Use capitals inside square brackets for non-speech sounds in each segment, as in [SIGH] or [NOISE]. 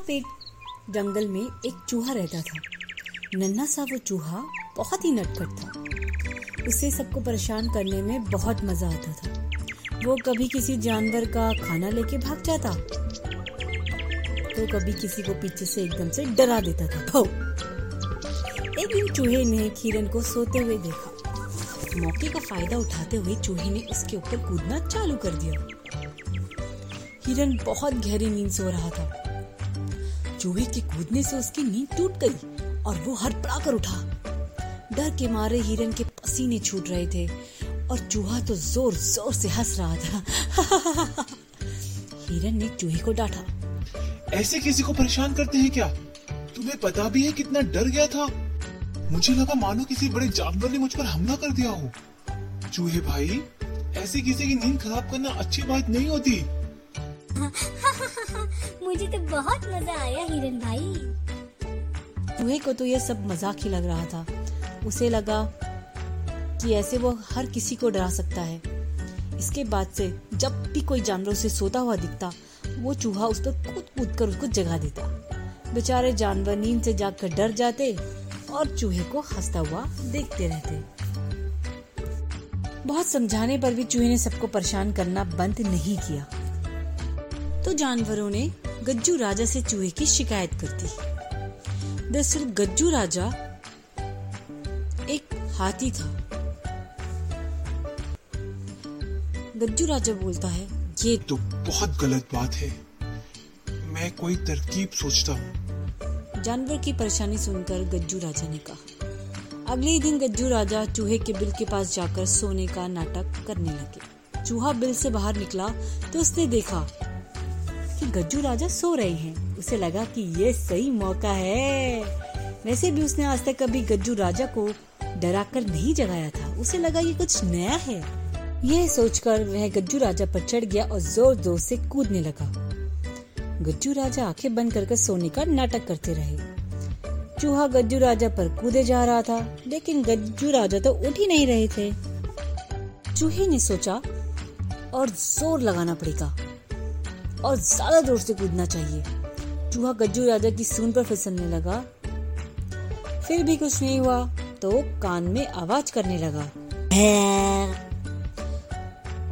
Stop it जंगल में एक चूहा रहता था। नन्हा सा वो चूहा बहुत ही नटखट था। उसे सबको परेशान करने में बहुत मज़ा आता था। वो कभी किसी जानवर का खाना लेके भाग जाता। तो कभी किसी को पीछे से एकदम से डरा देता था। भो एक दिन चूहे ने हिरन को सोते हुए देखा। मौके का फ़ायदा उठाते हुए चूहे ने उसके ऊपर कूदना चालू कर दिया। हिरन बहुत गहरी नींद सो रहा था। चूहे के कूदने से उसकी नींद टूट गई और वो हड़पड़ा कर उठा। डर के मारे हिरन के पसीने छूट रहे थे और चूहा तो ज़ोर ज़ोर से हंस रहा था। [LAUGHS] हिरन ने चूहे को डांटा। ऐसे किसी को परेशान करते हैं क्या? तुम्हें पता भी है कितना डर गया था। मुझे लगा मानो किसी बड़े जानवर ने मुझ पर हमला कर दिया हो। चूहे भाई, ऐसे किसी की नींद खराब करना अच्छी बात नहीं होती। [LAUGHS] मुझे तो बहुत मज़ा आया हिरन भाई। चूहे को तो यह सब मज़ाक ही लग रहा था। उसे लगा कि ऐसे वो हर किसी को डरा सकता है। इसके बाद से जब भी कोई जानवर उसे सोता हुआ दिखता, वो चूहा उस पर कूद कूद कर उसको जगा देता। बेचारे जानवर नींद से जागकर डर जाते और चूहे को हंसता हुआ देखते रहते। बहुत समझाने पर भी चूहे ने सबको परेशान करना बंद नहीं किया। तो जानवरों ने गज्जू राजा से चूहे की शिकायत कर दी। दरअसल गज्जू राजा एक हाथी था। गज्जू राजा बोलता है ये तो बहुत गलत बात है। मैं कोई तरकीब सोचता हूँ। जानवर की परेशानी सुनकर गज्जू राजा ने कहा अगले दिन गज्जू राजा चूहे के बिल के पास जाकर सोने का नाटक करने लगे। चूहा बिल से बाहर निकला तो उसने देखा कि गज्जू राजा सो रहे हैं। उसे लगा कि ये सही मौका है। वैसे भी उसने आज तक कभी गज्जू राजा को डरा कर नहीं जगाया था। उसे लगा ये कुछ नया है। यह सोचकर वह गज्जू राजा पर चढ़ गया और ज़ोर ज़ोर से कूदने लगा। गज्जू राजा आँखें बंद कर सोने का नाटक करते रहे। चूहा गज्जू राजा पर कूदे जा रहा था, लेकिन गज्जू राजा तो उठ ही नहीं रहे थे। चूहे ने सोचा और ज़ोर लगाना पड़ेगा। और ज़्यादा ज़ोर से कूदना चाहिए। चूहा गज्जू राजा की सून पर फिसलने लगा। फिर भी कुछ नहीं हुआ तो कान में आवाज़ करने लगा।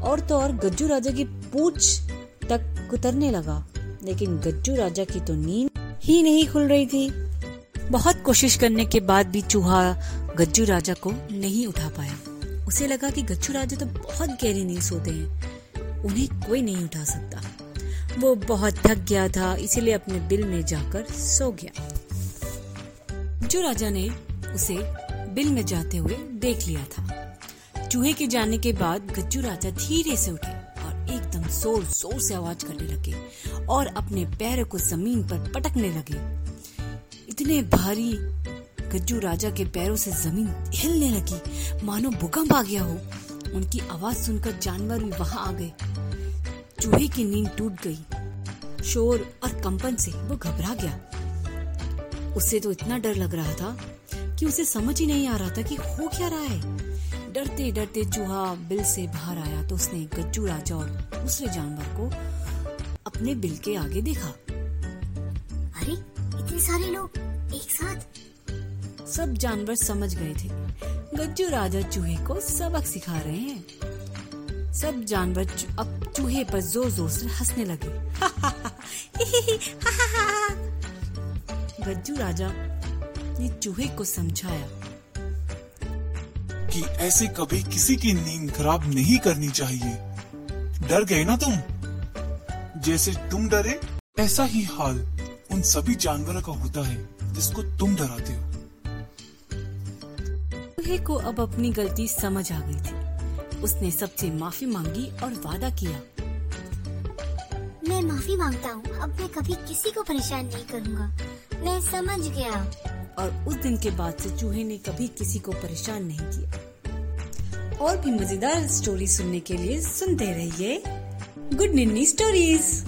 और तो और गज्जू राजा की पूछ तक कुतरने लगा लेकिन गज्जू राजा की तो नींद ही नहीं खुल रही थी। बहुत कोशिश करने के बाद भी चूहा गज्जू राजा को नहीं उठा पाया। उसे लगा कि गज्जू राजा तो बहुत गहरी नींद सोते हैं उन्हें कोई नहीं उठा सकता। वो बहुत थक गया था, इसीलिए अपने बिल में जाकर सो गया। जो राजा ने उसे बिल में जाते हुए देख लिया था, चूहे के जाने के बाद गज्जू राजा धीरे से उठे और एकदम ज़ोर ज़ोर से आवाज़ करने लगे और अपने पैर को ज़मीन पर पटकने लगे। इतने भारी गज्जू राजा के पैरों से ज़मीन हिलने लगी। मानो भूकंप आ गया हो। उनकी आवाज़ सुनकर जानवर भी वहाँ आ गए। चूहे की नींद टूट गई। शोर और कंपन से वो घबरा गया। उसे तो इतना डर लग रहा था कि उसे समझ ही नहीं आ रहा था कि हो क्या रहा है। डरते डरते चूहा बिल से बाहर आया तो उसने गज्जू राजा और दूसरे जानवर को अपने बिल के आगे देखा। अरे इतने सारे लोग एक साथ? सब जानवर समझ गए थे। गज्जू राजा चूहे को सबक सिखा रहे हैं। सब जानवर अब चूहे पर ज़ोर ज़ोर से हंसने लगे। [LAUGHS] गज्जू राजा ने चूहे को समझाया। कि ऐसे कभी किसी की नींद खराब नहीं करनी चाहिए। डर गए ना तुम? जैसे तुम डरे ऐसा ही हाल उन सभी जानवरों का होता है जिसको तुम डराते हो। चूहे को अब अपनी गलती समझ आ गई थी। उसने सबसे माफ़ी मांगी और वादा किया। मैं माफ़ी माँगता हूँ अब मैं कभी किसी को परेशान नहीं करूँगा। मैं समझ गया। और उस दिन के बाद से चूहे ने कभी किसी को परेशान नहीं किया। और भी मज़ेदार स्टोरी सुनने के लिए सुनते रहिए गुड निन्नी स्टोरीज